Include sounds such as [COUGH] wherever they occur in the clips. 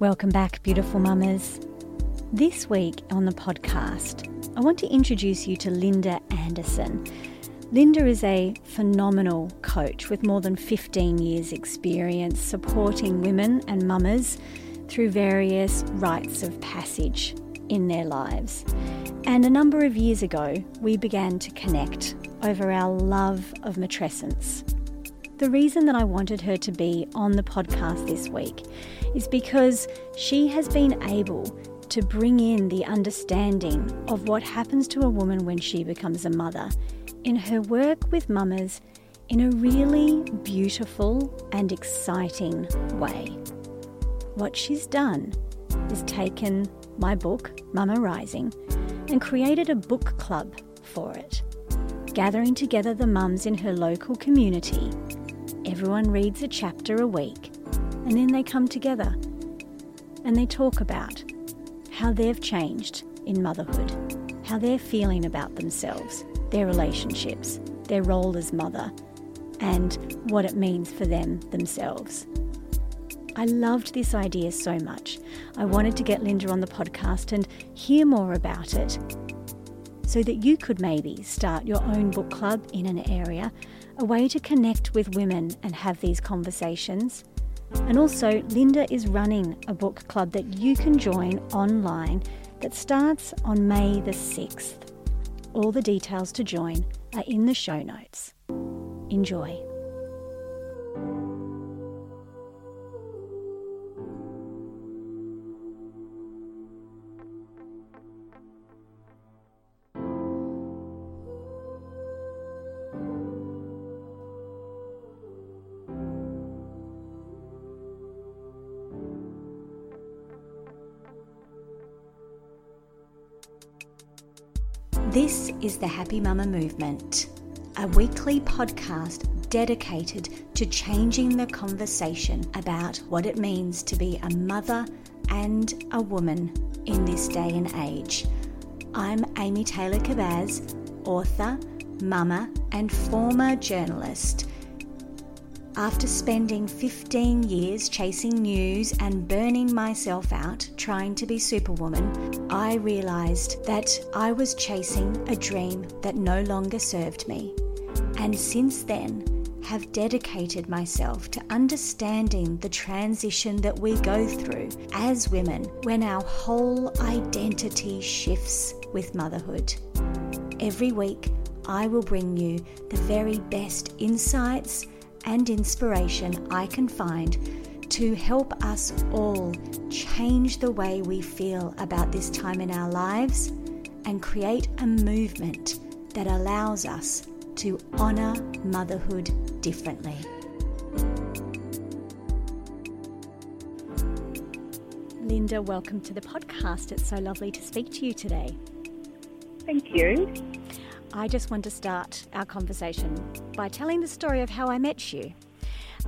Welcome back, beautiful mamas. This week on the podcast, I want to introduce you to Linda Anderson. Linda is a phenomenal coach with more than 15 years' experience supporting women and mamas through various rites of passage in their lives. And a number of years ago, we began to connect over our love of matrescence. The reason that I wanted her to be on the podcast this week is because she has been able to bring in the understanding of what happens to a woman when she becomes a mother in her work with mamas in a really beautiful and exciting way. What she's done is taken my book, Mama Rising, and created a book club for it, gathering together the mums in her local community. Everyone reads a chapter a week, and then they come together and they talk about how they've changed in motherhood, how they're feeling about themselves, their relationships, their role as mother, and what it means for them themselves. I loved this idea so much. I wanted to get Linda on the podcast and hear more about it so that you could maybe start your own book club in an area, a way to connect with women and have these conversations. And also, Linda is running a book club that you can join online that starts on May the 6th. All the details to join are in the show notes. Enjoy. Is the Happy Mama Movement, a weekly podcast dedicated to changing the conversation about what it means to be a mother and a woman in this day and age. I'm Amy Taylor Kabbaz, author, mama, and former journalist. After spending 15 years chasing news and burning myself out trying to be Superwoman, I realised that I was chasing a dream that no longer served me. And since then, have dedicated myself to understanding the transition that we go through as women when our whole identity shifts with motherhood. Every week, I will bring you the very best insights and inspiration I can find to help us all change the way we feel about this time in our lives and create a movement that allows us to honour motherhood differently. Linda, welcome to the podcast. It's so lovely to speak to you today. Thank you. I just want to start our conversation by telling the story of how I met you.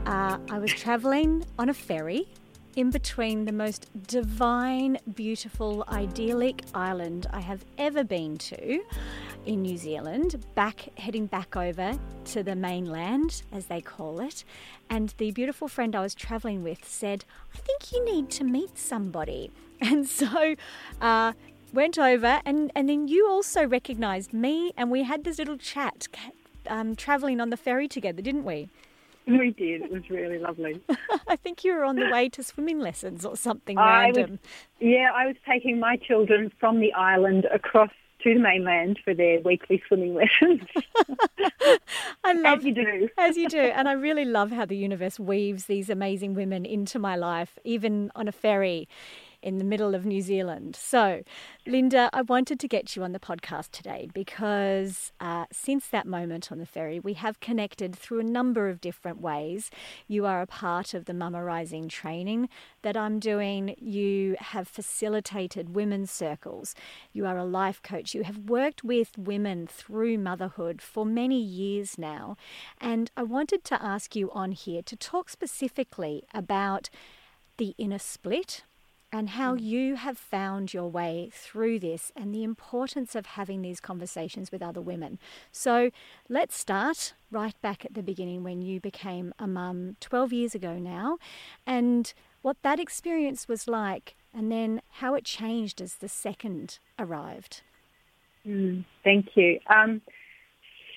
Uh, I was traveling on a ferry in between the most divine, beautiful, idyllic island I have ever been to in New Zealand, back heading back over to the mainland, as they call it. And the beautiful friend I was traveling with said, I think you need to meet somebody. [LAUGHS] And so uh, went over, and, and then you also recognized me, and we had this little chat um, traveling on the ferry together, didn't we? We did. It was really lovely. [LAUGHS] I think you were on the way to swimming lessons or something I random. Was, yeah, I was taking my children from the island across to the mainland for their weekly swimming [LAUGHS] lessons. [LAUGHS] I love as you do. as you do. And I really love how the universe weaves these amazing women into my life, even on a ferry in the middle of New Zealand. So, Linda, I wanted to get you on the podcast today because uh, since that moment on the ferry, we have connected through a number of different ways. You are a part of the Mama Rising training that I'm doing. You have facilitated women's circles. You are a life coach. You have worked with women through motherhood for many years now. And I wanted to ask you on here to talk specifically about the inner split and how mm. you have found your way through this and the importance of having these conversations with other women. So let's start right back at the beginning when you became a mum 12 years ago now. And what that experience was like, and then how it changed as the second arrived. Mm, thank you. Um,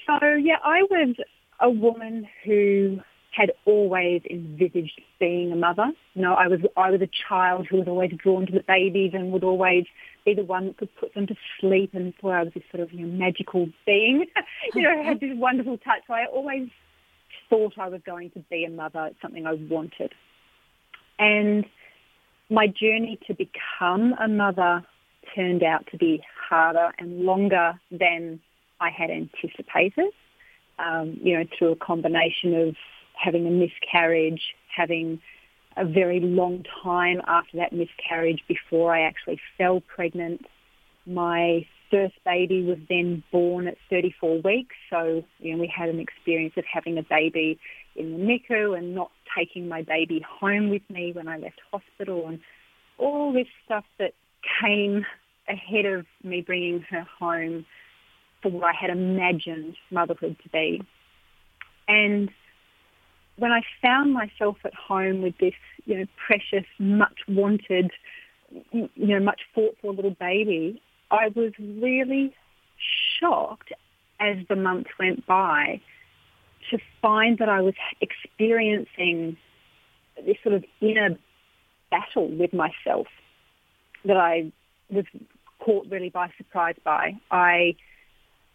so, yeah, I was a woman who had always envisaged being a mother. You know, I was I was a child who was always drawn to the babies and would always be the one that could put them to sleep and thought I was this sort of you know, magical being. [LAUGHS] you know, had this wonderful touch. So I always thought I was going to be a mother. It's something I wanted. And my journey to become a mother turned out to be harder and longer than I had anticipated. Um, you know, through a combination of having a miscarriage, having a very long time after that miscarriage before I actually fell pregnant. My first baby was then born at 34 weeks, so you know, we had an experience of having a baby in the NICU and not taking my baby home with me when I left hospital and all this stuff that came ahead of me bringing her home for what I had imagined motherhood to be. And when I found myself at home with this, you know, precious, much wanted, you know, much fought for little baby, I was really shocked as the months went by to find that I was experiencing this sort of inner battle with myself that I was caught really by surprise by. I,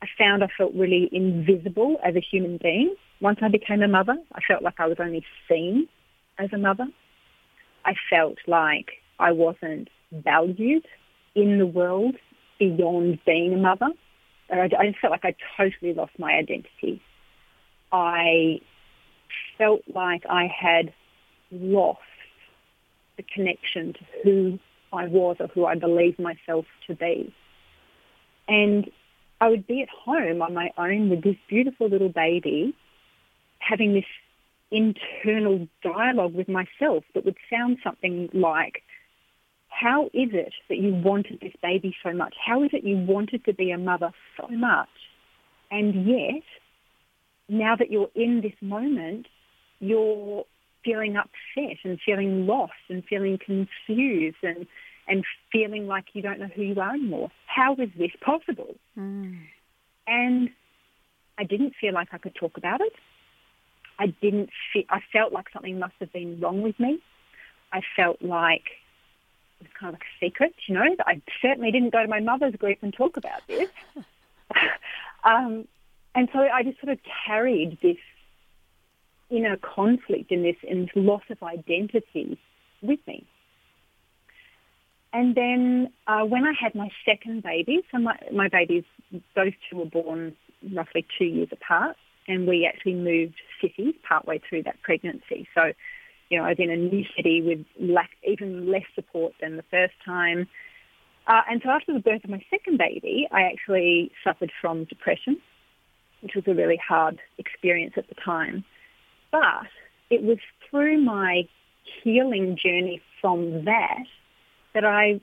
I found I felt really invisible as a human being once I became a mother, I felt like I was only seen as a mother. I felt like I wasn't valued in the world beyond being a mother. I just felt like I totally lost my identity. I felt like I had lost the connection to who I was or who I believed myself to be. And I would be at home on my own with this beautiful little baby having this internal dialogue with myself that would sound something like, how is it that you wanted this baby so much? How is it you wanted to be a mother so much? And yet, now that you're in this moment, you're feeling upset and feeling lost and feeling confused and, and feeling like you don't know who you are anymore. How is this possible? Mm. And I didn't feel like I could talk about it. I didn't feel, I felt like something must have been wrong with me. I felt like it was kind of like a secret, you know, that I certainly didn't go to my mother's group and talk about this. [LAUGHS] um, and so I just sort of carried this inner conflict and this, and this loss of identity with me. And then uh, when I had my second baby, so my, my babies, those two were born roughly two years apart and we actually moved cities partway through that pregnancy. So, you know, I was in a new city with lack, even less support than the first time. Uh, and so after the birth of my second baby, I actually suffered from depression, which was a really hard experience at the time. But it was through my healing journey from that that I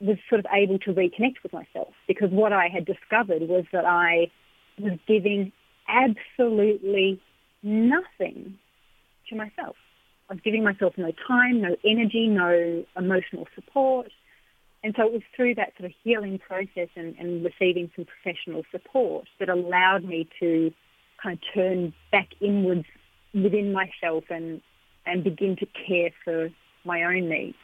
was sort of able to reconnect with myself because what I had discovered was that I was giving absolutely nothing to myself. I was giving myself no time, no energy, no emotional support. And so it was through that sort of healing process and, and receiving some professional support that allowed me to kind of turn back inwards within myself and, and begin to care for my own needs.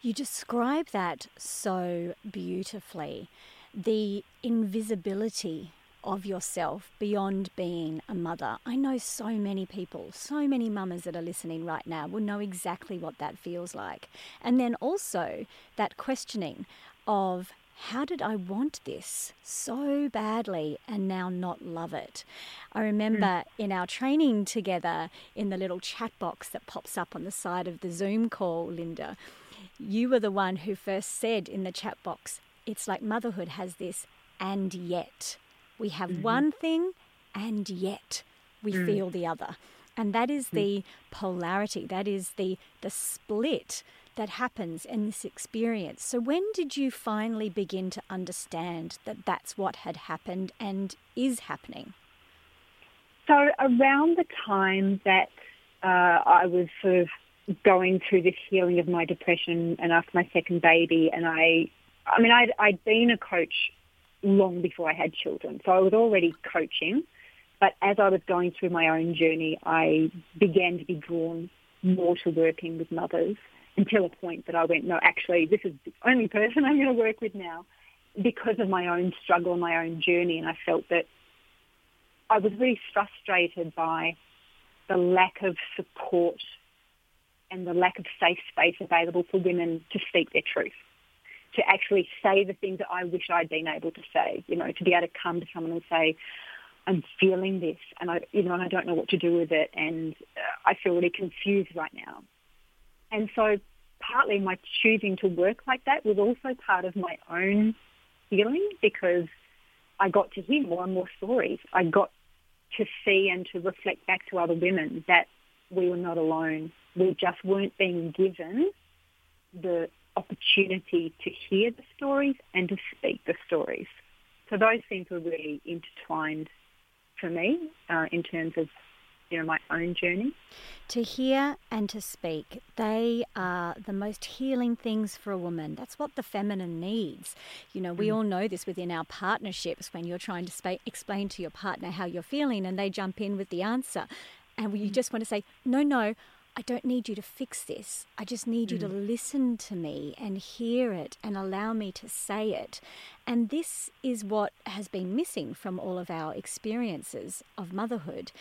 You describe that so beautifully. The invisibility of yourself beyond being a mother. I know so many people, so many mamas that are listening right now will know exactly what that feels like. And then also that questioning of how did I want this so badly and now not love it? I remember mm. in our training together in the little chat box that pops up on the side of the Zoom call, Linda, you were the one who first said in the chat box, it's like motherhood has this and yet. We have mm-hmm. one thing and yet we mm. feel the other. And that is mm. the polarity, that is the, the split that happens in this experience. So, when did you finally begin to understand that that's what had happened and is happening? So, around the time that uh, I was sort of going through this healing of my depression and after my second baby, and I, I mean, I'd, I'd been a coach long before I had children, so I was already coaching. But as I was going through my own journey, I began to be drawn more to working with mothers until a point that I went, no, actually, this is the only person I'm going to work with now because of my own struggle and my own journey. And I felt that I was really frustrated by the lack of support and the lack of safe space available for women to speak their truth, to actually say the things that I wish I'd been able to say, you know, to be able to come to someone and say, I'm feeling this and I, you know, and I don't know what to do with it and uh, I feel really confused right now. And so partly my choosing to work like that was also part of my own healing because I got to hear more and more stories. I got to see and to reflect back to other women that we were not alone. We just weren't being given the opportunity to hear the stories and to speak the stories. So those things were really intertwined for me uh, in terms of you know my own journey. To hear and to speak, they are the most healing things for a woman. That's what the feminine needs. You know, we mm. all know this within our partnerships when you're trying to sp- explain to your partner how you're feeling and they jump in with the answer. And you mm. just want to say, no, no, I don't need you to fix this. I just need you to mm. listen to me and hear it and allow me to say it. And this is what has been missing from all of our experiences of motherhood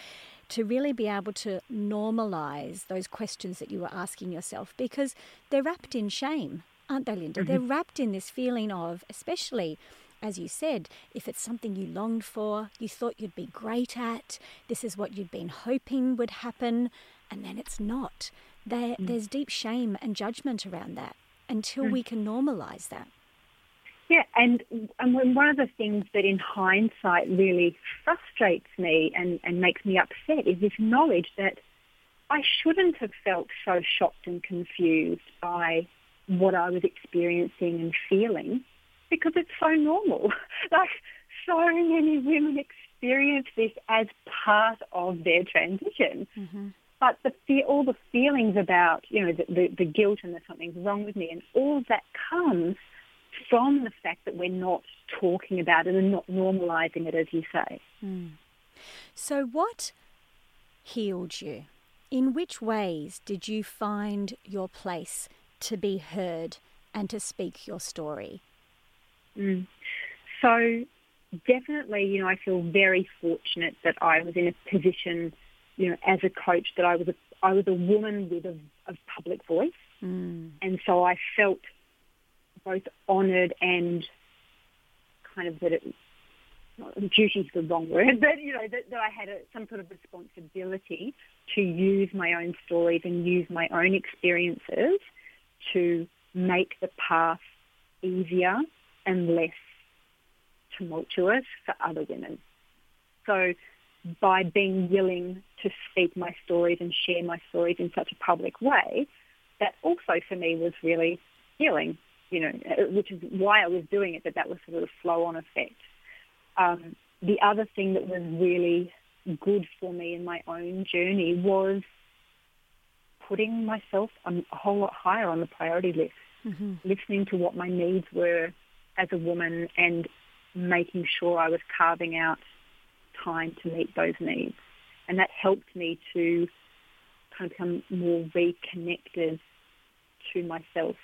to really be able to normalize those questions that you were asking yourself because they're wrapped in shame, aren't they, Linda? Mm-hmm. They're wrapped in this feeling of, especially as you said, if it's something you longed for, you thought you'd be great at, this is what you'd been hoping would happen, and then it's not. There, mm. There's deep shame and judgment around that until mm. we can normalize that. Yeah, and, and one of the things that in hindsight really frustrates me and, and makes me upset is this knowledge that I shouldn't have felt so shocked and confused by what I was experiencing and feeling because it's so normal. [LAUGHS] like so many women experience this as part of their transition. Mm-hmm. But the fear, all the feelings about, you know, the, the, the guilt and that something's wrong with me and all of that comes from the fact that we're not talking about it and not normalizing it, as you say. Mm. So, what healed you? In which ways did you find your place to be heard and to speak your story? Mm. So, definitely, you know, I feel very fortunate that I was in a position you know, as a coach that I was a, I was a woman with a, a public voice. Mm. And so I felt both honoured and kind of that it, duty is the wrong word, [LAUGHS] but you know that, that I had a, some sort of responsibility to use my own stories and use my own experiences to make the path easier and less tumultuous for other women. So by being willing to speak my stories and share my stories in such a public way, that also for me was really healing, you know, which is why I was doing it, that that was sort of a flow-on effect. Um, the other thing that was really good for me in my own journey was putting myself a whole lot higher on the priority list, mm-hmm. listening to what my needs were as a woman and making sure I was carving out time to meet those needs. And that helped me to kind of become more reconnected to myself.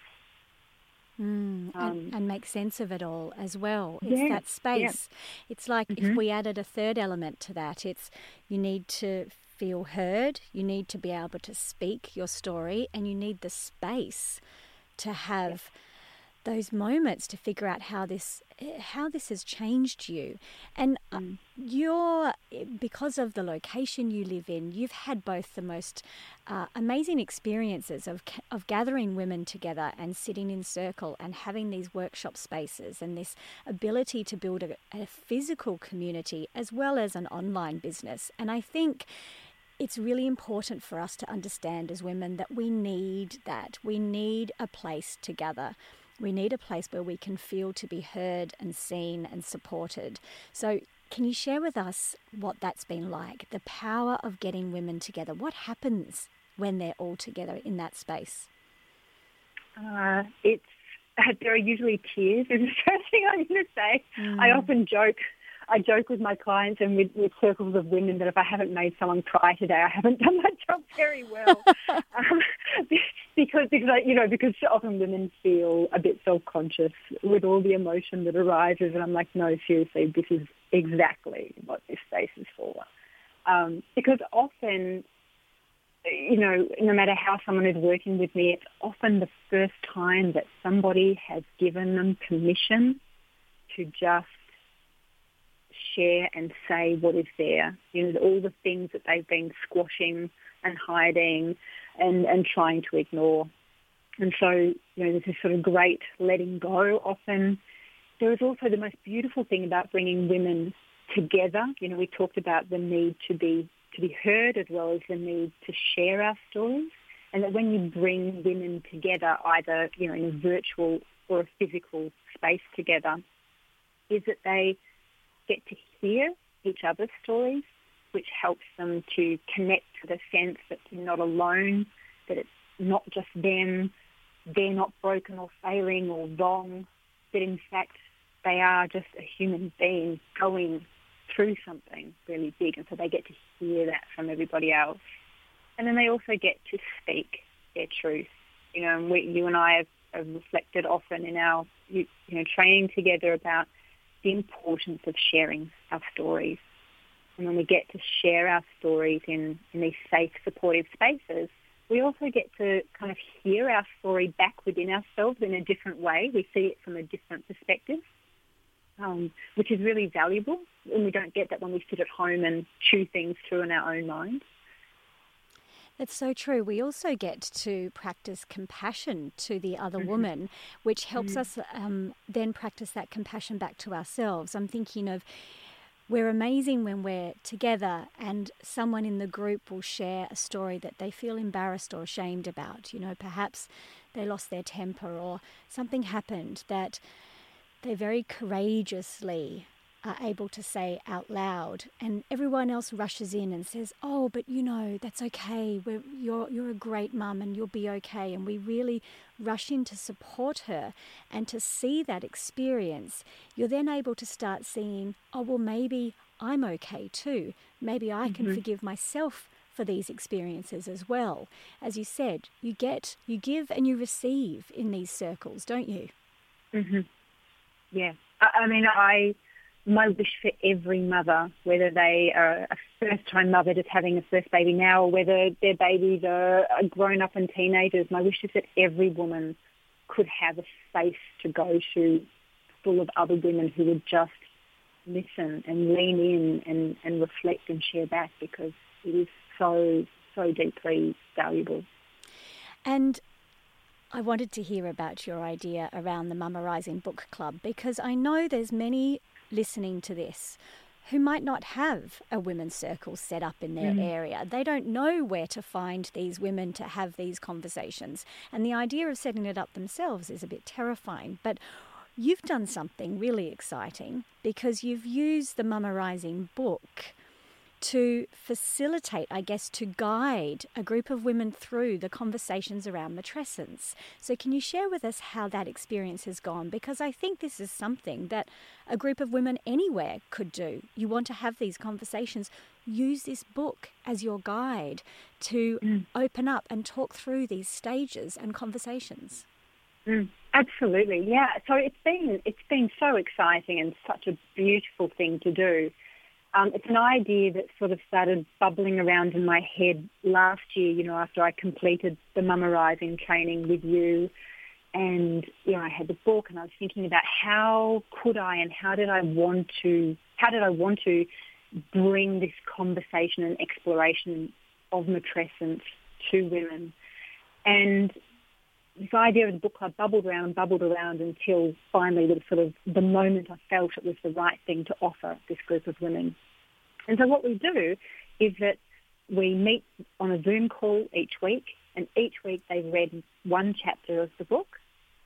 Mm, um, and, and, make sense of it all as well. It's yeah, that space. Yeah. It's like mm-hmm. if we added a third element to that, it's you need to feel heard, you need to be able to speak your story, and you need the space to have. Yeah those moments to figure out how this how this has changed you and uh, mm. you're because of the location you live in you've had both the most uh, amazing experiences of of gathering women together and sitting in circle and having these workshop spaces and this ability to build a, a physical community as well as an online business and i think it's really important for us to understand as women that we need that. We need a place to gather. We need a place where we can feel to be heard and seen and supported. So, can you share with us what that's been like? The power of getting women together. What happens when they're all together in that space? Uh, it's [LAUGHS] there are usually tears. Is [LAUGHS] the first thing I'm going to say. Mm. I often joke. I joke with my clients and with, with, circles of women that if I haven't made someone cry today, I haven't [LAUGHS] done my job very well. um, because because I, you know because often women feel a bit self conscious with all the emotion that arises, and I'm like, no, seriously, this is exactly what this space is for. Um, because often you know, no matter how someone is working with me, it's often the first time that somebody has given them permission to just share and say what is there. You know, all the things that they've been squashing and hiding and, and trying to ignore. And so, you know, there's this sort of great letting go often. There is also the most beautiful thing about bringing women together. You know, we talked about the need to be to be heard as well as the need to share our stories. And that when you bring women together, either you know in a virtual or a physical space together, is that they get to hear each other's stories, which helps them to connect to the sense that they're not alone, that it's not just them, they're not broken or failing or wrong, that in fact they are just a human being going through something really big, and so they get to hear that from everybody else. And then they also get to speak their truth. You know, and we, you and I have, have reflected often in our you, you know training together about the importance of sharing our stories. And when we get to share our stories in, in these safe, supportive spaces, we also get to kind of hear our story back within ourselves in a different way. We see it from a different perspective um, which is really valuable. And we don't get that when we sit at home and chew things through in our own mind. That's so true. We also get to practice compassion to the other mm-hmm. woman, which helps mm us um, then practice that compassion back to ourselves. I'm thinking of we're amazing when we're together and someone in the group will share a story that they feel embarrassed or ashamed about. You know, perhaps they lost their temper or something happened that they very courageously are able to say out loud, and everyone else rushes in and says, "Oh, but you know that's okay. We're, you're you're a great mum, and you'll be okay." And we really rush in to support her and to see that experience. You're then able to start seeing, "Oh, well, maybe I'm okay too. Maybe I can mm-hmm. forgive myself." for these experiences as well. As you said, you get, you give and you receive in these circles, don't you? Mm-hmm. Yeah. I, I mean, I my wish for every mother, whether they are a first-time mother just having a first baby now, or whether their babies are grown up and teenagers, my wish is that every woman could have a space to go to full of other women who would just listen and lean in and, and reflect and share back because it is so, so deeply valuable. And I wanted to hear about your idea around the Mama Rising Book Club because I know there's many listening to this who might not have a women's circle set up in their mm. area. They don't know where to find these women to have these conversations. And the idea of setting it up themselves is a bit terrifying. But you've done something really exciting because you've used the Mama Rising book to facilitate, I guess, to guide a group of women through the conversations around matrescence. So, can you share with us how that experience has gone? Because I think this is something that a group of women anywhere could do. You want to have these conversations, use this book as your guide to mm. open up and talk through these stages and conversations. Mm, absolutely, yeah. So it's been it's been so exciting and such a beautiful thing to do. Um, it's an idea that sort of started bubbling around in my head last year, you know, after I completed the Rising training with you. And, you know, I had the book and I was thinking about how could I and how did I want to, how did I want to bring this conversation and exploration of matrescence to women. And this idea of the book club bubbled around and bubbled around until finally the sort of the moment I felt it was the right thing to offer this group of women. And so what we do is that we meet on a Zoom call each week and each week they've read one chapter of the book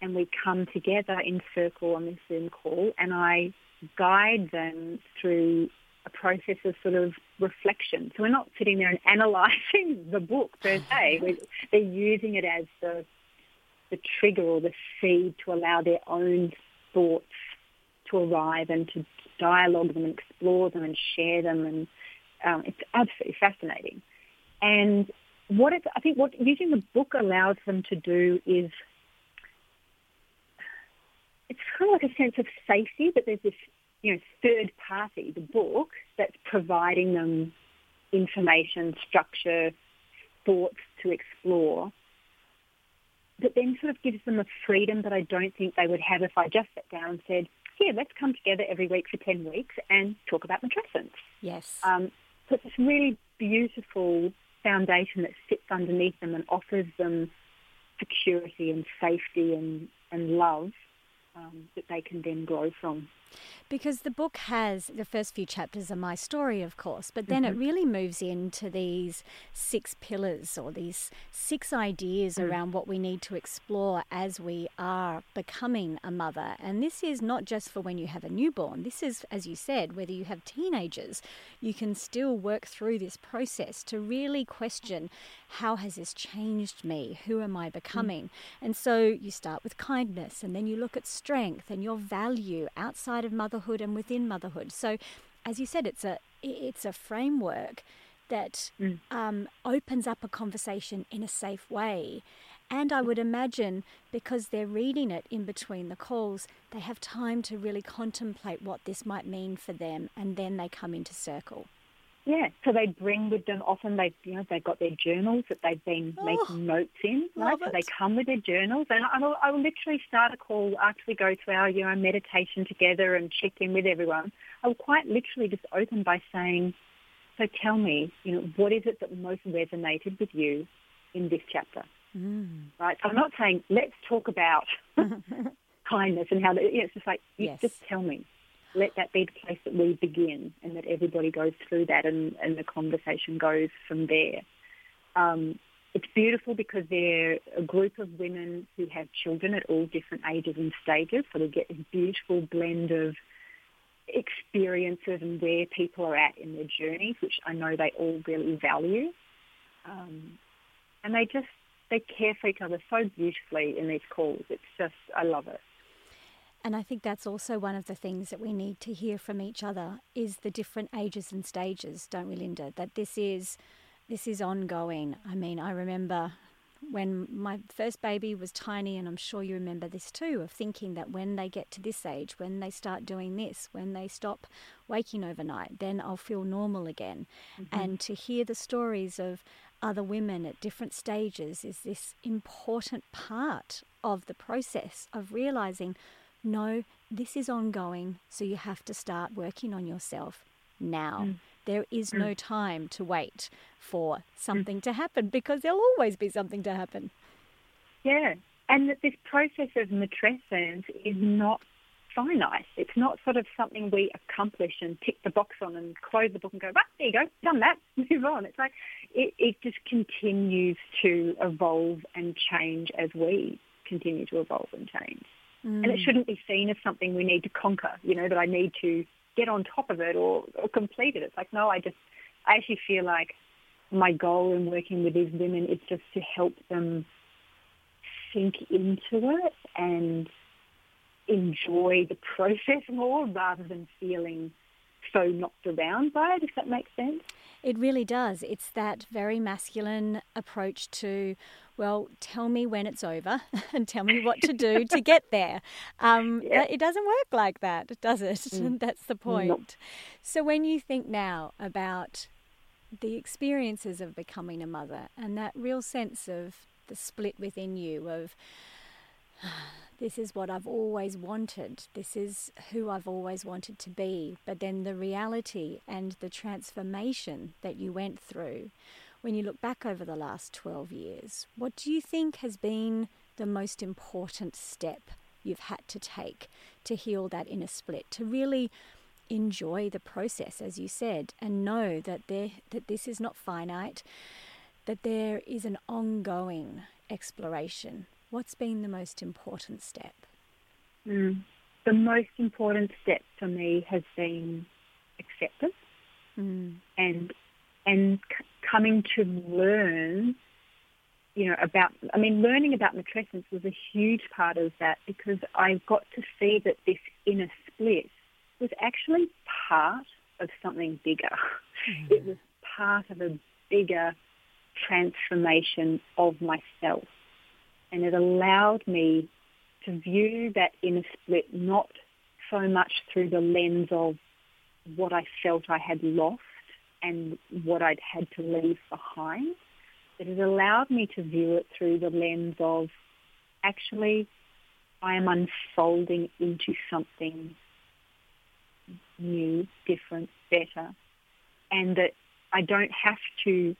and we come together in circle on this Zoom call and I guide them through a process of sort of reflection. So we're not sitting there and analysing [LAUGHS] the book per se. We're, they're using it as the the trigger or the seed to allow their own thoughts to arrive and to dialogue them and explore them and share them. And um, it's absolutely fascinating. And what it's, I think what using the book allows them to do is it's kind of like a sense of safety that there's this you know third party, the book, that's providing them information, structure, thoughts to explore that then sort of gives them a freedom that I don't think they would have if I just sat down and said, here, let's come together every week for 10 weeks and talk about matrescence. Yes. Um, so it's this really beautiful foundation that sits underneath them and offers them security and safety and, and love um, that they can then grow from. Because the book has the first few chapters are my story, of course, but then mm-hmm. it really moves into these six pillars or these six ideas mm. around what we need to explore as we are becoming a mother. And this is not just for when you have a newborn, this is, as you said, whether you have teenagers, you can still work through this process to really question how has this changed me? Who am I mm. becoming? Mm. And so you start with kindness and then you look at strength and your value outside of motherhood and within motherhood. So, as you said, it's a it's a framework that mm. um, opens up a conversation in a safe way. And I would imagine because they're reading it in between the calls, they have time to really contemplate what this might mean for them, and then they come into circle. Yeah, so they bring with them often they you know they've got their journals that they've been oh, making notes in, right? So they come with their journals, and I will, I will literally start a call after we go to our you know meditation together and check in with everyone. I will quite literally just open by saying, "So tell me, you know, what is it that most resonated with you in this chapter?" Mm. Right. So I'm not saying let's talk about [LAUGHS] [LAUGHS] kindness and how you know, it's just like yes. just tell me let that be the place that we begin and that everybody goes through that and, and the conversation goes from there. Um, it's beautiful because they're a group of women who have children at all different ages and stages, so they get a beautiful blend of experiences and where people are at in their journeys, which I know they all really value. Um, and they just, they care for each other so beautifully in these calls. It's just, I love it. And I think that's also one of the things that we need to hear from each other is the different ages and stages, don't we, Linda? That this is this is ongoing. I mean, I remember when my first baby was tiny, and I'm sure you remember this too, of thinking that when they get to this age, when they start doing this, when they stop waking overnight, then I'll feel normal again. Mm-hmm. And to hear the stories of other women at different stages is this important part of the process of realizing no, this is ongoing, so you have to start working on yourself now. Mm. There is mm. no time to wait for something mm. to happen because there'll always be something to happen. Yeah, and that this process of matrescence is not finite. It's not sort of something we accomplish and tick the box on and close the book and go, right, there you go, done that, [LAUGHS] move on. It's like it, it just continues to evolve and change as we continue to evolve and change. Mm. And it mm. shouldn't be seen as something we need to conquer, you know, that I need to get on top of it or, or complete it. It's like, no, I just, I actually feel like my goal in working with these women is just to help them sink into it and enjoy the process more rather than feeling so knocked around by it, if that makes sense. It really does. It's that very masculine approach to, well, tell me when it's over [LAUGHS] and tell me what to do to get there. Um, [LAUGHS] yeah. It doesn't work like that, does it? [LAUGHS] Mm. That's the point. So when you think now about the experiences of becoming a mother and that real sense of the split within you of [SIGHS] this is what I've always wanted, this is who I've always wanted to be. But then the reality and the transformation that you went through, when you look back over the last 12 years, what do you think has been the most important step you've had to take to heal that inner split, to really enjoy the process, as you said, and know that there that this is not finite, that there is an ongoing exploration What's been the most important step? Mm. The most important step for me has been acceptance. mm. and and c- coming to learn, you know, about. I mean, learning about matrescence was a huge part of that because I got to see that this inner split was actually part of something bigger. Mm. It was part of a bigger transformation of myself. And it allowed me to view that inner split not so much through the lens of what I felt I had lost and what I'd had to leave behind, it allowed me to view it through the lens of actually I am unfolding into something new, different, better, and that I don't have to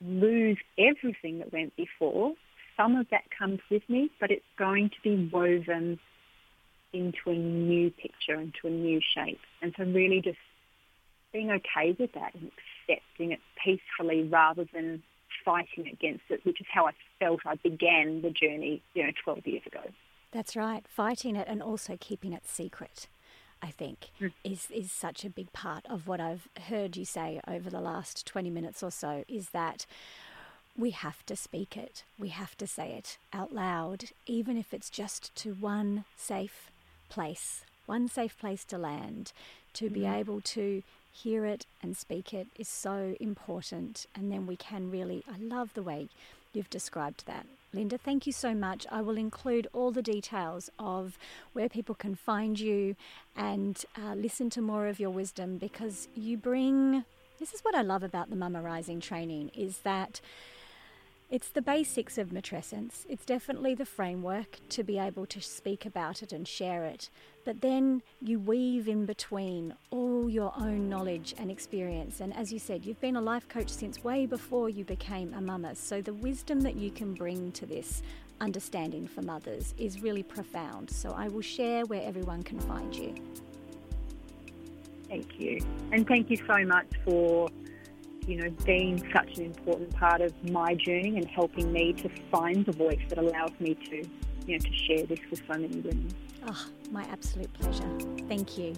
lose everything that went before. Some of that comes with me, but it's going to be woven into a new picture, into a new shape. And so really just being okay with that and accepting it peacefully rather than fighting against it, which is how I felt I began the journey, you know, 12 years ago. That's right, fighting it and also keeping it secret. I think, mm. is, is such a big part of what I've heard you say over the last 20 minutes or so is that we have to speak it. We have to say it out loud, even if it's just to one safe place, one safe place to land. To mm. be hmm. able to hear it and speak it is so important. And then we can really, I love the way you've described that. Linda, thank you so much. I will include all the details of where people can find you and uh, listen to more of your wisdom because you bring. This is what I love about the Mama Rising training is that it's the basics of matrescence. It's definitely the framework to be able to speak about it and share it. But then you weave in between all your own knowledge and experience. And as you said, you've been a life coach since way before you became a mama. So the wisdom that you can bring to this understanding for mothers is really profound. So I will share where everyone can find you. Thank you. And thank you so much for you know, being such an important part of my journey and helping me to find the voice that allows me to, you know, to share this with so many women. Oh, my absolute pleasure. Thank you.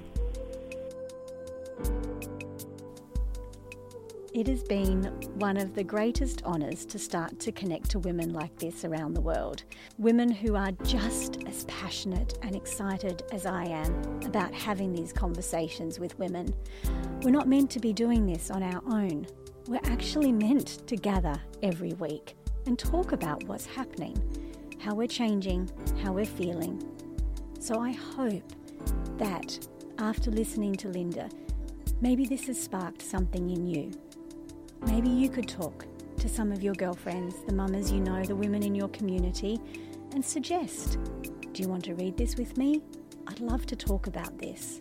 It has been one of the greatest honours to start to connect to women like this around the world. Women who are just as passionate and excited as I am about having these conversations with women. We're not meant to be doing this on our own. We're actually meant to gather every week and talk about what's happening, how we're changing, how we're feeling. So I hope that after listening to Linda, maybe this has sparked something in you Maybe you could talk to some of your girlfriends, the mamas you know, the women in your community, and suggest do you want to read this with me? I'd love to talk about this.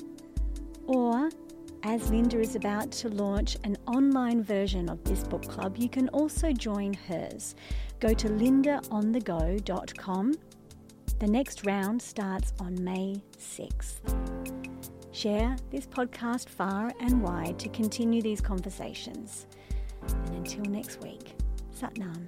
Or, as Linda is about to launch an online version of this book club, you can also join hers. Go to lindaonthego.com. The next round starts on May 6th. Share this podcast far and wide to continue these conversations. And until next week, Satnam.